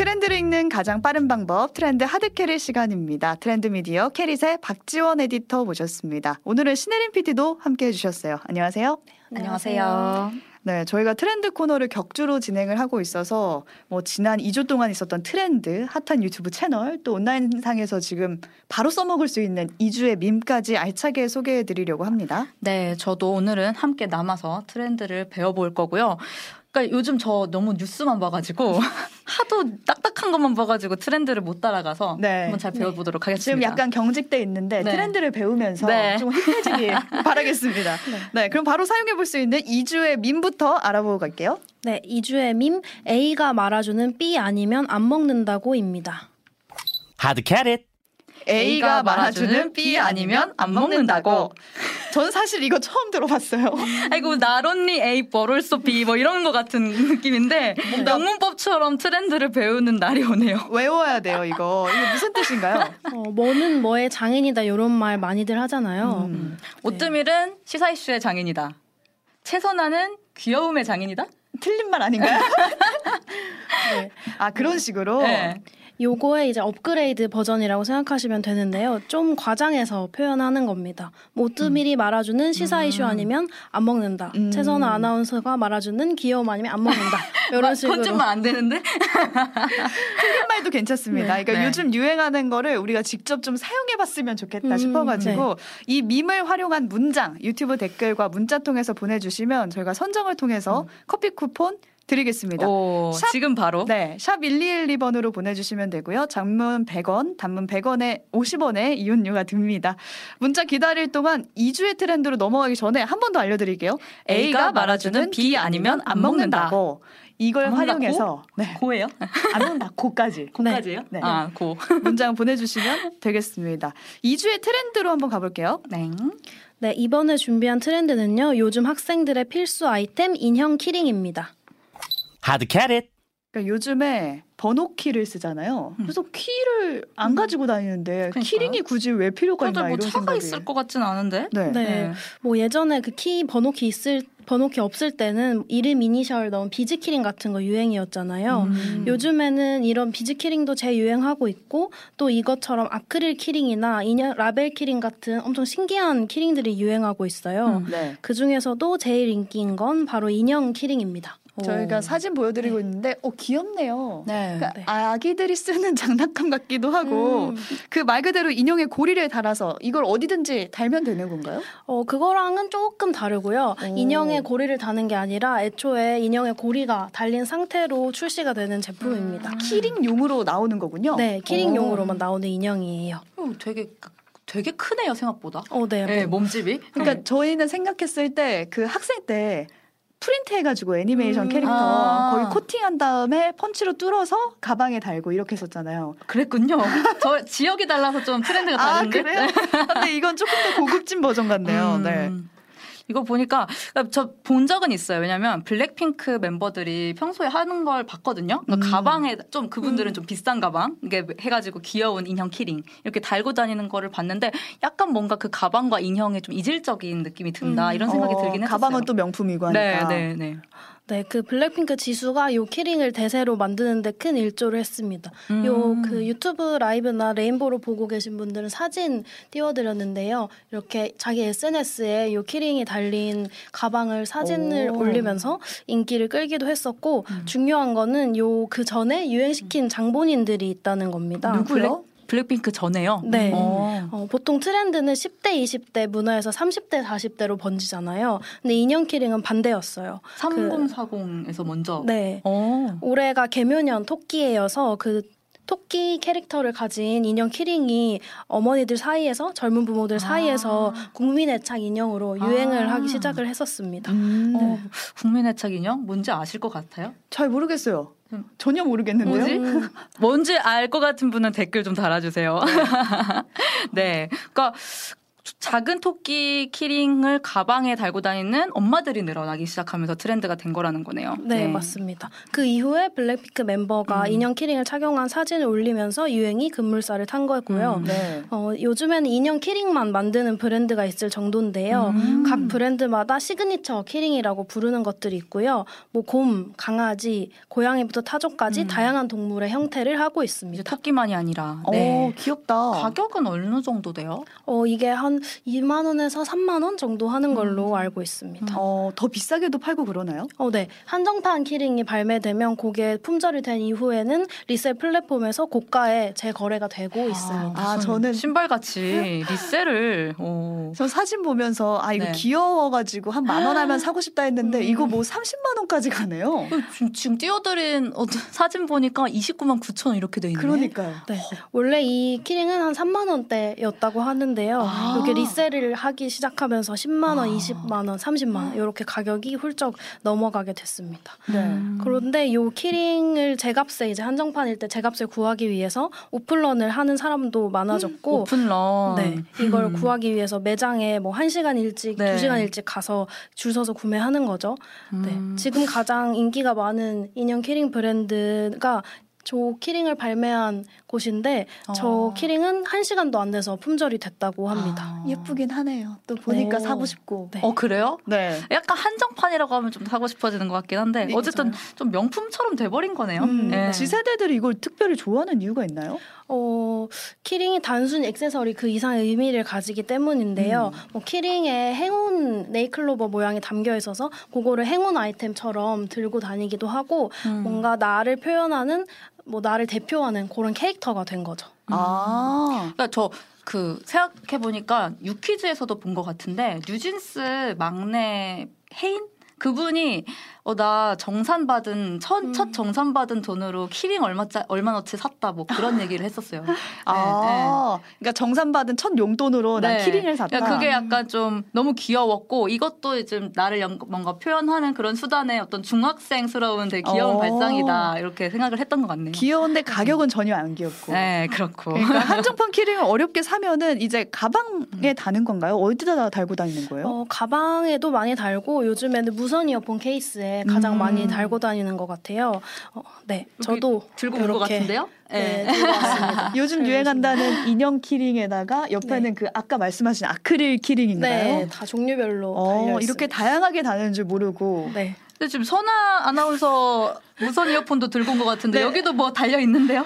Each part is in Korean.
트렌드를 읽는 가장 빠른 방법 트렌드 하드캐릿 시간입니다. 트렌드 미디어 캐릿의 박지원 에디터 모셨습니다. 오늘은 신혜림 PD도 함께 해주셨어요. 안녕하세요. 안녕하세요. 네, 저희가 트렌드 코너를 격주로 진행을 하고 있어서 뭐 지난 2주 동안 있었던 트렌드, 핫한 유튜브 채널, 또 온라인상에서 지금 바로 써먹을 수 있는 2주의 밈까지 알차게 소개해 드리려고 합니다. 네, 저도 오늘은 함께 남아서 트렌드를 배워볼 거고요. 그러니까 요즘 저 너무 뉴스만 봐가지고 하도 딱딱한 것만 봐가지고 트렌드를 못 따라가서 네. 한번 잘 배워보도록 하겠습니다. 지금 약간 경직돼 있는데 네. 트렌드를 배우면서 네. 좀 힘내지길 바라겠습니다. 네. 그럼 바로 사용해 볼 수 있는 2주의 밈부터 알아보고 갈게요. 네, 2주의 밈 A가 말아주는 B 아니면 안 먹는다고입니다. Hard carrot. A가 말아주는 B 아니면 안 먹는다고. 전 사실 이거 처음 들어봤어요. 아이고 나론니 A 버럴소 B 뭐 이런 것 같은 느낌인데 영문법처럼 트렌드를 배우는 날이 오네요. 외워야 돼요, 이거. 이게 무슨 뜻인가요? 어, 뭐는 뭐의 장인이다 이런 말 많이들 하잖아요. 음. 오뜨밀은 시사 이슈의 장인이다. 채선아는 귀여움의 장인이다. 틀린 말 아닌가요? 네. 아, 그런 식으로. 네. 요거의 이제 업그레이드 버전이라고 생각하시면 되는데요. 좀 과장해서 표현하는 겁니다. 모뜨밀이 말아주는 시사 이슈 아니면 안 먹는다. 음. 최선아 아나운서가 말아주는 귀여움 아니면 안 먹는다. 이런 식으로. 건짓말 안 되는데? 틀린 말도 괜찮습니다. 네. 그러니까 네. 요즘 유행하는 거를 우리가 직접 좀 사용해 봤으면 좋겠다 음, 싶어가지고 이 밈을 활용한 문장 유튜브 댓글과 문자 통해서 보내주시면 저희가 선정을 통해서 커피 쿠폰 드리겠습니다. 오, 샵- 지금 바로. 네, 샵 1212번으로 보내주시면 되고요. 장문 100원, 단문 100원에 50원에 이윤료가 듭니다. 문자 기다릴 동안 2주의 트렌드로 넘어가기 전에 한 번 더 알려드릴게요. A가 말아주는 B 아니면 안 먹는다고. 이걸 안? 활용해서 네, 고예요? 안 먹는다. 고까지. 고까지요? 네. 아, 고. 문장 보내주시면 되겠습니다. 2주의 트렌드로 한번 가볼게요. 네. 네, 이번에 준비한 트렌드는요. 요즘 학생들의 필수 아이템 인형 키링입니다. 하드 캐릿. 그러니까 요즘에 번호 키를 쓰잖아요. 그래서 키를 안 가지고 다니는데 음. 그러니까요. 키링이 굳이 왜 필요가 있나 뭐 이런 차가 생각이. 있을 것 같진 않은데. 네. 네. 뭐 예전에 그 키 번호키 있을 번호키 없을 때는 이름 이니셜 넣은 비즈 키링 같은 거 유행이었잖아요. 음. 요즘에는 이런 비즈 키링도 재유행하고 있고 또 이것처럼 아크릴 키링이나 인형 라벨 키링 같은 엄청 신기한 키링들이 유행하고 있어요. 음. 네. 그 중에서도 제일 인기인 건 바로 인형 키링입니다. 저희가 오. 사진 보여드리고 있는데, 어 귀엽네요. 네. 그러니까 네. 아기들이 쓰는 장난감 같기도 하고 음. 그말 그대로 인형에 고리를 달아서 이걸 어디든지 달면 되는 건가요? 어, 그거랑은 조금 다르고요. 오. 인형에 고리를 다는 게 아니라 애초에 인형에 고리가 달린 상태로 출시가 되는 제품입니다. 키링용으로 나오는 거군요. 네, 키링용으로만 나오는 인형이에요. 어, 되게 되게 크네요 생각보다. 어, 네. 네, 뭐- 몸집이. 그러니까 저희는 생각했을 때 그 학생 때 프린트 해가지고 애니메이션 음. 캐릭터 아. 거의 코팅한 다음에 펀치로 뚫어서 가방에 달고 이렇게 했었잖아요. 그랬군요. 저 지역이 달라서 좀 트렌드가 아 다른데. 그래요? 근데 이건 조금 더 고급진 버전 같네요. 음. 네. 이거 보니까 저 본 적은 있어요. 왜냐면 블랙핑크 멤버들이 평소에 하는 걸 봤거든요. 그러니까 음. 가방에 좀 그분들은 좀 비싼 가방 이게 해가지고 귀여운 인형 키링 이렇게 달고 다니는 거를 봤는데 약간 뭔가 그 가방과 인형에 좀 이질적인 느낌이 든다 음. 이런 생각이 어, 들긴 했었어요. 가방은 또 명품이고 하니까. 네, 네, 네. 네, 그 블랙핑크 지수가 요 키링을 대세로 만드는데 큰 일조를 했습니다. 음. 요그 유튜브 라이브나 레인보우로 보고 계신 분들은 사진 띄워드렸는데요. 이렇게 자기 SNS에 요 키링이 달린 가방을 사진을 오. 올리면서 인기를 끌기도 했었고 음. 중요한 거는 요 그 전에 유행시킨 장본인들이 있다는 겁니다. 누구요? 블랙핑크 전에요. 네. 어. 어, 보통 트렌드는 10대, 20대 문화에서 30대, 40대로 번지잖아요. 근데 인형 키링은 반대였어요. 3040에서 먼저. 네. 어. 올해가 계묘년 토끼해여서 그 토끼 캐릭터를 가진 인형 키링이 어머니들 사이에서 젊은 부모들 사이에서 국민 애착 인형으로 유행을 아. 하기 시작을 했었습니다. 음, 어, 국민 애착 인형 뭔지 아실 것 같아요? 잘 모르겠어요. 음. 전혀 모르겠는데요. 뭐지? 음, 뭔지 알 것 같은 분은 댓글 좀 달아주세요. 네. 그러니까 작은 토끼 키링을 가방에 달고 다니는 엄마들이 늘어나기 시작하면서 트렌드가 된 거라는 거네요. 네, 맞습니다. 그 이후에 블랙핑크 멤버가 음. 인형 키링을 착용한 사진을 올리면서 유행이 급물살을 탄 거고요. 음. 네. 어, 요즘에는 인형 키링만 만드는 브랜드가 있을 정도인데요. 음. 각 브랜드마다 시그니처 키링이라고 부르는 것들이 있고요. 뭐 곰, 강아지, 고양이부터 타조까지 음. 다양한 동물의 형태를 하고 있습니다. 토끼만이 아니라. 어, 네. 귀엽다. 가격은 어느 정도 돼요? 어, 이게 한 2만 원에서 3만 원 정도 하는 걸로 알고 있습니다. 어, 더 비싸게도 팔고 그러나요? 어, 네. 한정판 키링이 발매되면 그게 품절이 된 이후에는 리셀 플랫폼에서 고가에 재거래가 되고 있습니다. 아, 무슨 저는- 신발 같이 리셀을. 오. 저 사진 보면서 아 이거 네. 귀여워 가지고 한 만 원 하면 사고 싶다 했는데 음. 이거 뭐 30만 원까지 가네요. 어, 지금, 지금 띄워드린 어떤 사진 보니까 29만 9천 원 이렇게 돼 있네. 그러니까요. 네. 원래 이 키링은 한 3만 원대였다고 하는데요. 아. 이렇게 리셀을 하기 시작하면서 10만 원, 아. 20만 원, 30만 원 이렇게 가격이 훌쩍 넘어가게 됐습니다. 네. 음. 그런데 요 키링을 제값에 이제 한정판일 때 제값에 구하기 위해서 오픈런을 하는 사람도 많아졌고 오픈런. 네, 이걸 음. 구하기 위해서 매장에 뭐 1시간 일찍, 네. 2시간 일찍 가서 줄 서서 구매하는 거죠. 네. 음. 지금 가장 인기가 많은 인형 키링 브랜드가 저 키링을 발매한 곳인데 저 어. 키링은 1시간도 안 돼서 품절이 됐다고 합니다. 아. 예쁘긴 하네요. 또 보니까 네. 사고 싶고. 네. 어 그래요? 네. 약간 한정판이라고 하면 좀 사고 싶어지는 것 같긴 한데 네, 어쨌든 맞아요. 좀 명품처럼 돼버린 거네요. 음, 네. Z세대들이 이걸 특별히 좋아하는 이유가 있나요? 어, 키링이 단순 액세서리 그 이상의 의미를 가지기 때문인데요. 음. 뭐 키링에 행운 네잎클로버 모양이 담겨 있어서 그거를 행운 아이템처럼 들고 다니기도 하고 음. 뭔가 나를 표현하는 뭐 나를 대표하는 그런 캐릭터가 된 거죠. 아. 그러니까 저 그 생각해 보니까 유퀴즈에서도 본 것 같은데 뉴진스 막내 혜인 그분이 어 나 정산 받은 첫, 음. 첫 정산 받은 돈으로 키링 얼마짜 얼마어치 샀다 뭐 그런 얘기를 했었어요. 아. 그러니까 정산 받은 첫 용돈으로 난 네. 키링을 샀다. 그러니까 그게 약간 좀 너무 귀여웠고 이것도 이제 나를 연- 뭔가 표현하는 그런 수단의 어떤 중학생스러운 되게 귀여운 어. 발상이다 이렇게 생각을 했던 것 같네요. 귀여운데 가격은 전혀 안 귀엽고. 네 그렇고 그러니까 한정판 키링을 어렵게 사면은 이제 가방에 다는 건가요? 어디다 달고 다니는 거예요? 어, 가방에도 많이 달고 요즘에는 무선 이어폰 케이스에 가장 음. 많이 달고 다니는 것 같아요. 어, 네, 저도 들고 올것 같은데요? 네, 네. 요즘 유행한다는 인형 키링에다가 옆에는 그 아까 말씀하신 아크릴 키링인가요? 네, 다 종류별로 어. 이렇게 다양하게 다는 줄 모르고 네. 근데 지금 선아 아나운서 무선 이어폰도 들고 온 것 같은데 네. 여기도 뭐 달려 있는데요?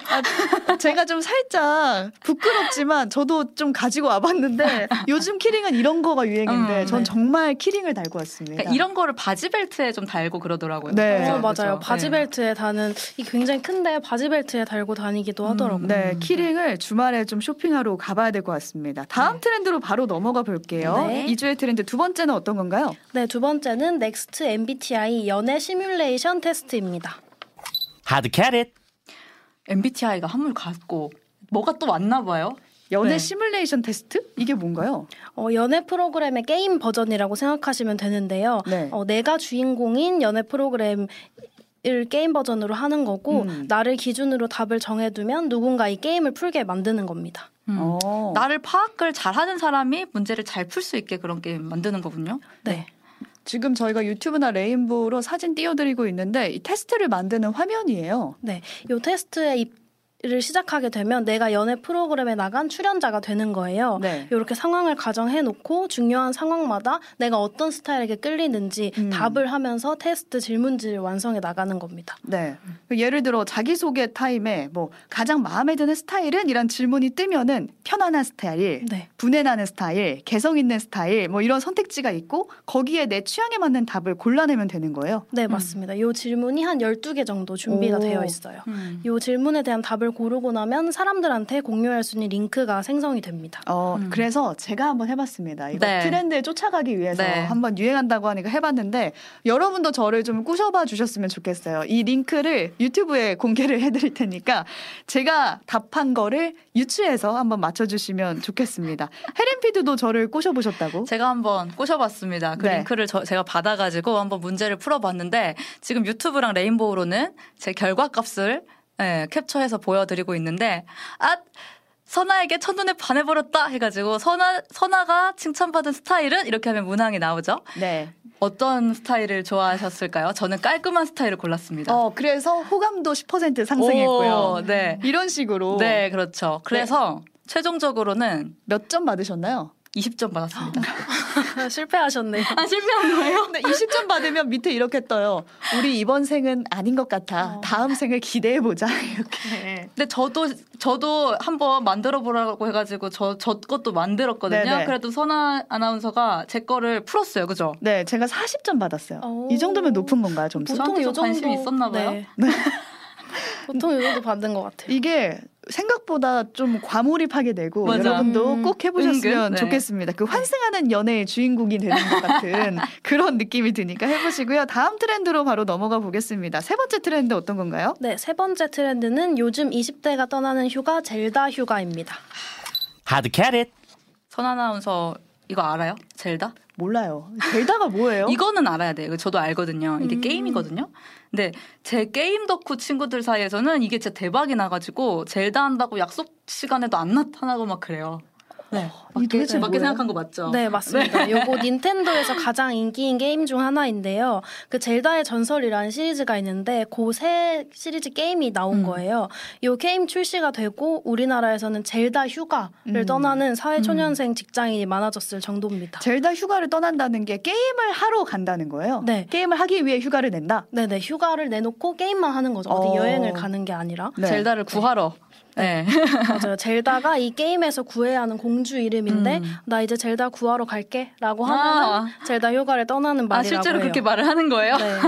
제가 좀 살짝 부끄럽지만 저도 좀 가지고 와봤는데 요즘 키링은 이런 거가 유행인데 음, 전 네. 정말 키링을 달고 왔습니다. 그러니까 이런 거를 바지 벨트에 좀 달고 그러더라고요. 네. 그죠? 어, 맞아요. 그죠? 바지 네. 벨트에 다는 이 굉장히 큰데 바지 벨트에 달고 다니기도 하더라고요. 네, 음. 키링을 주말에 좀 쇼핑하러 가봐야 될 것 같습니다. 다음 네. 트렌드로 바로 넘어가 볼게요. 네. 이 2주의 트렌드 두 번째는 어떤 건가요? 네, 두 번째는 next MBTI 연애 시뮬레이션 테스트입니다. Get it? MBTI가 한물 갔고 뭐가 또 왔나 봐요. 연애 네. 시뮬레이션 테스트? 이게 뭔가요? 어, 연애 프로그램의 게임 버전이라고 생각하시면 되는데요. 네. 어, 내가 주인공인 연애 프로그램 을 게임 버전으로 하는 거고 음. 나를 기준으로 답을 정해두면 누군가 이 게임을 풀게 만드는 겁니다. 음. 어. 나를 파악을 잘하는 사람이 문제를 잘 풀 수 있게 그런 게임 만드는 거군요. 네. 지금 저희가 유튜브나 레인보우로 사진 띄워드리고 있는데 이 테스트를 만드는 화면이에요. 네, 요 테스트에 입 을 시작하게 되면 내가 연애 프로그램에 나간 출연자가 되는 거예요. 네. 이렇게 상황을 가정해 놓고 중요한 상황마다 내가 어떤 스타일에게 끌리는지 음. 답을 하면서 테스트 질문지를 완성해 나가는 겁니다. 네. 예를 들어 자기 소개 타임에 뭐 가장 마음에 드는 스타일은 이란 질문이 뜨면은 편안한 스타일, 네. 훈내 나는 스타일, 개성 있는 스타일 뭐 이런 선택지가 있고 거기에 내 취향에 맞는 답을 골라내면 되는 거예요. 네, 맞습니다. 요 질문이 한 12개 정도 준비가 오. 되어 있어요. 음. 요 질문에 대한 답을 고르고 나면 사람들한테 공유할 수 있는 링크가 생성이 됩니다. 어, 음. 그래서 제가 한번 해봤습니다. 이거 네. 트렌드에 쫓아가기 위해서 네. 한번 유행한다고 하니까 해봤는데 여러분도 저를 좀 꾸셔봐 주셨으면 좋겠어요. 이 링크를 유튜브에 공개를 해드릴 테니까 제가 답한 거를 유추해서 한번 맞춰주시면 좋겠습니다. 헤렌피드도 저를 꼬셔보셨다고? 제가 한번 꼬셔봤습니다. 그 네. 링크를 저- 제가 받아가지고 한번 문제를 풀어봤는데 지금 유튜브랑 레인보우로는 제 결과값을 예, 캡처해서 보여드리고 있는데 아 선아에게 첫눈에 반해버렸다 해가지고 선아 선아가 칭찬받은 스타일은 이렇게 하면 문항이 나오죠. 네. 어떤 스타일을 좋아하셨을까요? 저는 깔끔한 스타일을 골랐습니다. 어, 그래서 호감도 10% 상승했고요. 오, 네. 이런 식으로 네, 그렇죠. 그래서 최종적으로는 몇 점 받으셨나요? 20점 받았습니다. 실패하셨네요. 아, 실패한 거예요? 근데 20점 받으면 밑에 이렇게 떠요. 우리 이번 생은 아닌 것 같아. 어. 다음 생을 기대해 보자. 이렇게. 근데 저도 저도 한번 만들어 보라고 해 가지고 저 저 것도 만들었거든요. 네네. 그래도 선아 아나운서가 제 거를 풀었어요, 그죠? 네, 제가 40점 받았어요. 오. 이 정도면 높은 건가요, 점수? 보통 저한테 좀 관심이 있었나 봐요. 네. 보통 요 정도 받는 것 같아요. 이게 생각보다 좀 과몰입하게 되고 맞아. 여러분도 음, 꼭 해보셨으면 은근, 네. 좋겠습니다. 그 환승하는 연애의 주인공이 되는 것 같은 그런 느낌이 드니까 해보시고요. 다음 트렌드로 바로 넘어가 보겠습니다. 세 번째 트렌드 어떤 건가요? 네, 세 번째 트렌드는 요즘 20대가 떠나는 휴가 젤다 휴가입니다. Cat it. 선 아나운서 이거 알아요? 젤다? 몰라요. 젤다가 뭐예요? 이거는 알아야 돼요. 저도 알거든요. 이게 음. 게임이거든요. 근데 제 게임 덕후 친구들 사이에서는 이게 진짜 대박이 나가지고 젤다 한다고 약속 시간에도 안 나타나고 막 그래요. 네. 이 맞게, 도대체 맞게? 생각한 거 맞죠? 네, 맞습니다. 요거 닌텐도에서 가장 인기인 게임 중 하나인데요. 그 젤다의 전설이라는 시리즈가 있는데 그새 시리즈 게임이 나온 음. 거예요. 요 게임 출시가 되고 우리나라에서는 젤다 휴가를 음. 떠나는 사회초년생 직장인이 많아졌을 정도입니다. 젤다 휴가를 떠난다는 게 게임을 하러 간다는 거예요. 네. 게임을 하기 위해 휴가를 낸다. 네네, 휴가를 내놓고 게임만 하는 거죠. 어디 어. 여행을 가는 게 아니라. 네. 젤다를 구하러. 네. 맞아요. 젤다가 이 게임에서 구해야 하는 공주 이름인데 음. 나 이제 젤다 구하러 갈게라고 아. 하면 젤다 휴가를 떠나는 아, 말이라고 실제로 해요. 그렇게 말을 하는 거예요? 네.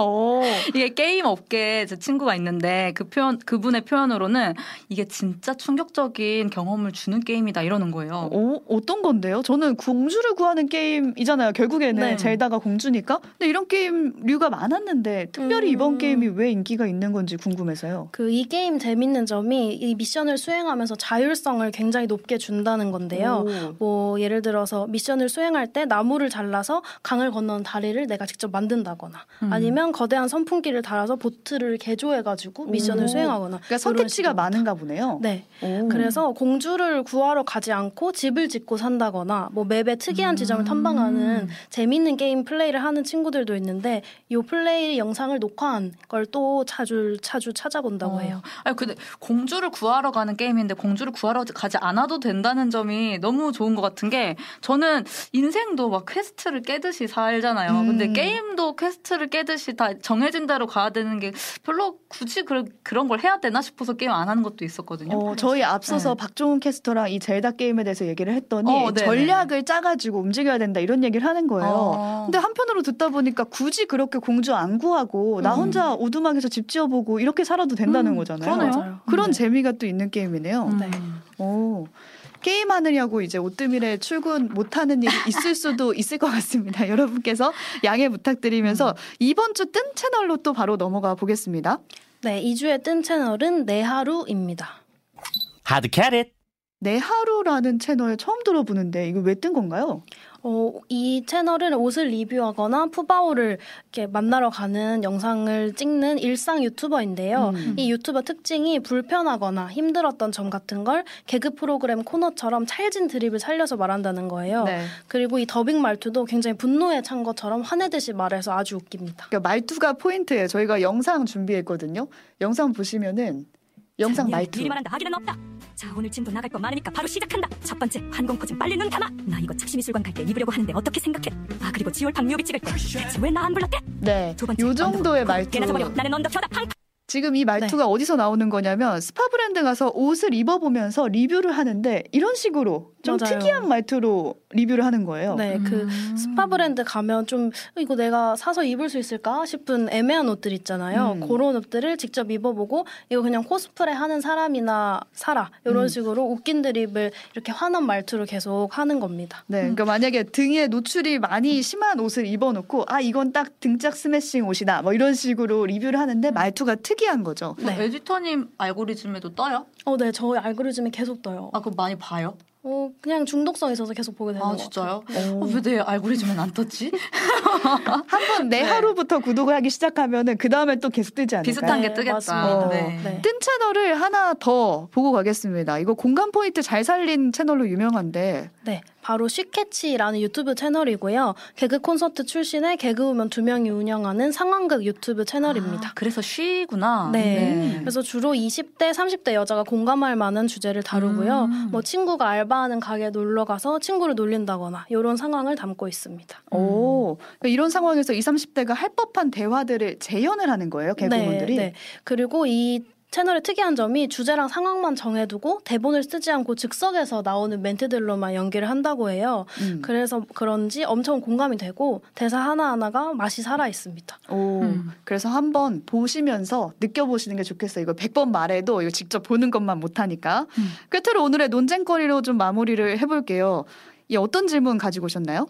오. 이게 게임 업계에 제 친구가 있는데 그 표현 그분의 표현으로는 이게 진짜 충격적인 경험을 주는 게임이다 이러는 거예요. 오, 어떤 건데요? 저는 공주를 구하는 게임이잖아요. 결국에는 네. 젤다가 공주니까. 근데 이런 게임류가 많았는데 특별히 음. 이번 게임이 왜 인기가 있는 건지 궁금해서요. 그 이 게임 재밌는 점이 이 미션을 수행하면서 자율성을 굉장히 높게 준다는 건데요. 오. 뭐 예를 들어서 미션을 수행할 때 나무를 잘라서 강을 건너는 다리를 내가 직접 만든다거나 음. 아니면 거대한 선풍기를 달아서 보트를 개조해가지고 미션을 오. 수행하거나 그러니까 선택지가. 많은가 보네요. 네. 오. 그래서 공주를 구하러 가지 않고 집을 짓고 산다거나 뭐 맵의 특이한 지점을 음. 탐방하는 재밌는 게임 플레이를 하는 친구들도 있는데 이 플레이 영상을 녹화한 걸 또 자주 자주 찾아본다고 어. 해요. 아니 근데 공주를 구하러 가는 게임인데 공주를 구하러 가지 않아도 된다는 점이 너무 좋은 것 같은 게 저는 인생도 막 quest를 깨듯이 살잖아요. 음. 근데 게임도 quest를 깨듯이 다 정해진 대로 가야 되는 게 별로 굳이 그, 그런 걸 해야 되나 싶어서 게임 안 하는 것도 있었거든요. 어, 저희 앞서서 네. 박종훈 캐스터랑 이 젤다 게임에 대해서 얘기를 했더니 어, 네네네. 전략을 짜가지고 움직여야 된다 이런 얘기를 하는 거예요. 어. 근데 한편으로 듣다 보니까 굳이 그렇게 공주 안 구하고 나 음. 혼자 오두막에서 집 지어보고 이렇게 살아도 된다는 음, 거잖아요. 그러네요. 맞아요. 그런 네. 재미가 또 있는 게임이네요. 음. 네. 오. 게임 하느냐고 이제 오뜨밀에 출근 못하는 일이 있을 수도 있을 것 같습니다. 여러분께서 양해 부탁드리면서 음. 이번 주 뜬 채널로 또 바로 넘어가 보겠습니다. 네, 2주에 뜬 채널은 내 하루입니다. Hard cat it. 내 하루라는 채널 처음 들어보는데 이거 왜 뜬 건가요? 어, 이 채널은 옷을 리뷰하거나 푸바오를 이렇게 만나러 가는 영상을 찍는 일상 유튜버인데요. 음. 이 유튜버 특징이 불편하거나 힘들었던 점 같은 걸 개그 프로그램 코너처럼 찰진 드립을 살려서 말한다는 거예요. 네. 그리고 이 더빙 말투도 굉장히 분노에 찬 것처럼 화내듯이 말해서 아주 웃깁니다. 그러니까 말투가 포인트예요. 저희가 영상 준비했거든요. 영상 보시면은 영상 자, 말투. 자 오늘 짐도 나갈 거 많으니까 바로 시작한다. 첫 번째 환공포증 빨리 눈 감아. 나 이거 착시미술관 갈 때 입으려고 하는데 어떻게 생각해? 아 그리고 지올팍 뮤비 찍을 때 대체 왜 나 안 불렀대? 네. 두 번째 요 정도의. 말투. 나는 언더켜다 팡. 지금 이 말투가 어디서 나오는 거냐면 스파 브랜드 가서 옷을 입어보면서 리뷰를 하는데 이런 식으로 좀 맞아요. 특이한 말투로 리뷰를 하는 거예요. 네, 그 음. 스파 브랜드 가면 좀 어, 이거 내가 사서 입을 수 있을까 싶은 애매한 옷들 있잖아요. 음. 그런 옷들을 직접 입어보고 이거 그냥 코스프레 하는 사람이나 사라 이런 음. 식으로 웃긴 드립을 이렇게 화난 말투로 계속 하는 겁니다. 네, 그러니까 만약에 등에 노출이 많이 심한 옷을 입어놓고 아 이건 딱 등짝 스매싱 옷이다 뭐 이런 식으로 리뷰를 하는데 말투가 특이한 거죠. 그 네. 에디터님 알고리즘에도 떠요? 어, 네, 저희 알고리즘에 계속 떠요. 아 그럼 많이 봐요? 어, 그냥 중독성 있어서 계속 보게 되는 아것 진짜요? 같아요. 어, 왜내 알고리즘엔 안 떴지? 한번 내 네. 하루부터 구독을 하기 시작하면은 그 다음에 또 계속 뜨지 않을까요? 비슷한 게 네, 뜨겠다. 맞습니다. 네. 네. 뜬 채널을 하나 더 보고 가겠습니다. 이거 공감 포인트 잘 살린 채널로 유명한데 네, 바로 쉬캐치라는 유튜브 채널이고요. 개그 콘서트 출신의 개그우먼 두 명이 운영하는 상황극 유튜브 채널입니다. 아, 그래서 쉬구나. 네. 그래서 주로 20대, 30대 여자가 공감할 만한 주제를 다루고요. 음. 뭐 친구가 알바하는 가게 놀러 가서 친구를 놀린다거나 이런 상황을 담고 있습니다. 오 그러니까 이런 상황에서 20, 30대가 할 법한 대화들을 재현을 하는 거예요 개그우먼들이. 네, 네. 그리고 이 채널의 특이한 점이 주제랑 상황만 정해두고 대본을 쓰지 않고 즉석에서 나오는 멘트들로만 연기를 한다고 해요. 음. 그래서 그런지 엄청 공감이 되고 대사 하나하나가 맛이 살아 있습니다. 오, 음. 그래서 한번 보시면서 느껴보시는 게 좋겠어요. 이거 100번 말해도 이거 직접 보는 것만 못하니까. 음. 끝으로 오늘의 논쟁거리로 좀 마무리를 해볼게요. 이 어떤 질문 가지고 오셨나요?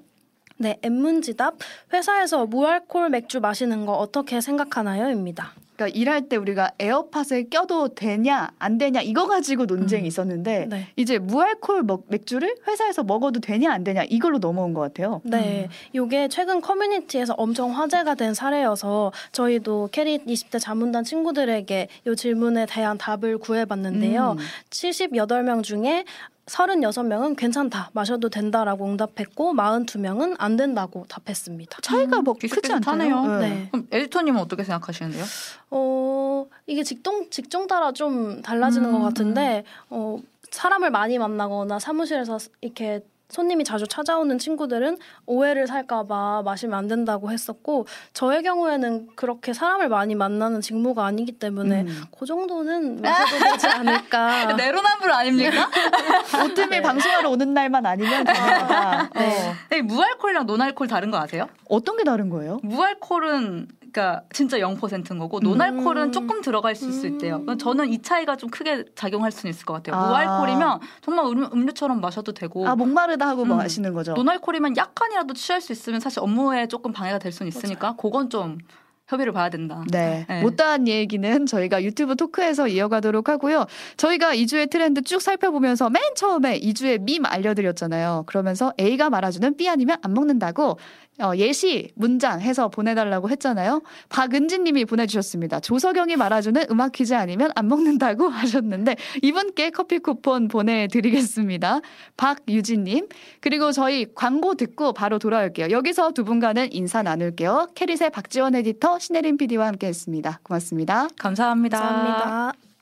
네, 엠문지답 회사에서 무알콜 맥주 마시는 거 어떻게 생각하나요?입니다. 그러니까 일할 때 우리가 에어팟을 껴도 되냐 안 되냐 이거 가지고 논쟁이 음. 있었는데 네. 이제 무알콜 먹- 맥주를 회사에서 먹어도 되냐 안 되냐 이걸로 넘어온 것 같아요. 네, 이게 최근 커뮤니티에서 엄청 화제가 된 사례여서 저희도 캐릿 20대 자문단 친구들에게 이 질문에 대한 답을 구해봤는데요. 음. 78명 중에 36명은 괜찮다, 마셔도 된다라고 응답했고 42명은 안 된다고 답했습니다. 차이가 뭐 크지 비슷비슷하네요. 않다요. 네. 그럼 에디터님은 어떻게 생각하시는데요? 어, 이게 직종, 직종 따라 좀 달라지는 음, 것 같은데, 어, 사람을 많이 만나거나 사무실에서 이렇게 손님이 자주 찾아오는 친구들은 오해를 살까봐 마시면 안 된다고 했었고, 저의 경우에는 그렇게 사람을 많이 만나는 직무가 아니기 때문에, 음. 그 정도는 마셔도 되지 않을까. 내로남불 아닙니까? 오트밀 방송하러 오는 날만 아니면 가능하다. 네. 어. 네, 무알콜이랑 노알콜 다른 거 아세요? 어떤 게 다른 거예요? 무알콜은 그러니까 진짜 0%인 거고 노알콜은 음. 조금 들어갈 수 있을 때요. 그러니까 저는 이 차이가 좀 크게 작용할 수는 있을 것 같아요. 아. 무알콜이면 정말 음료, 음료처럼 마셔도 되고 아 목마르다 하고 뭐 음. 하시는 거죠. 노알콜이면 약간이라도 취할 수 있으면 사실 업무에 조금 방해가 될 수는 있으니까 그건 좀 협의를 봐야 된다. 네. 네. 못다한 얘기는 저희가 유튜브 토크에서 이어가도록 하고요. 저희가 2주의 트렌드 쭉 살펴보면서 맨 처음에 2주의 밈 알려드렸잖아요. 그러면서 A가 말아주는 B 아니면 안 먹는다고 어, 예시 문장 해서 보내달라고 했잖아요. 박은진 님이 보내주셨습니다. 조석영이 말아주는 음악 퀴즈 아니면 안 먹는다고 하셨는데 이분께 커피 쿠폰 보내드리겠습니다. 박유진 님. 그리고 저희 광고 듣고 바로 돌아올게요. 여기서 두 분과는 인사 나눌게요. 캐릿의 박지원 에디터, 신혜림 PD와 함께 했습니다. 고맙습니다. 감사합니다. 감사합니다.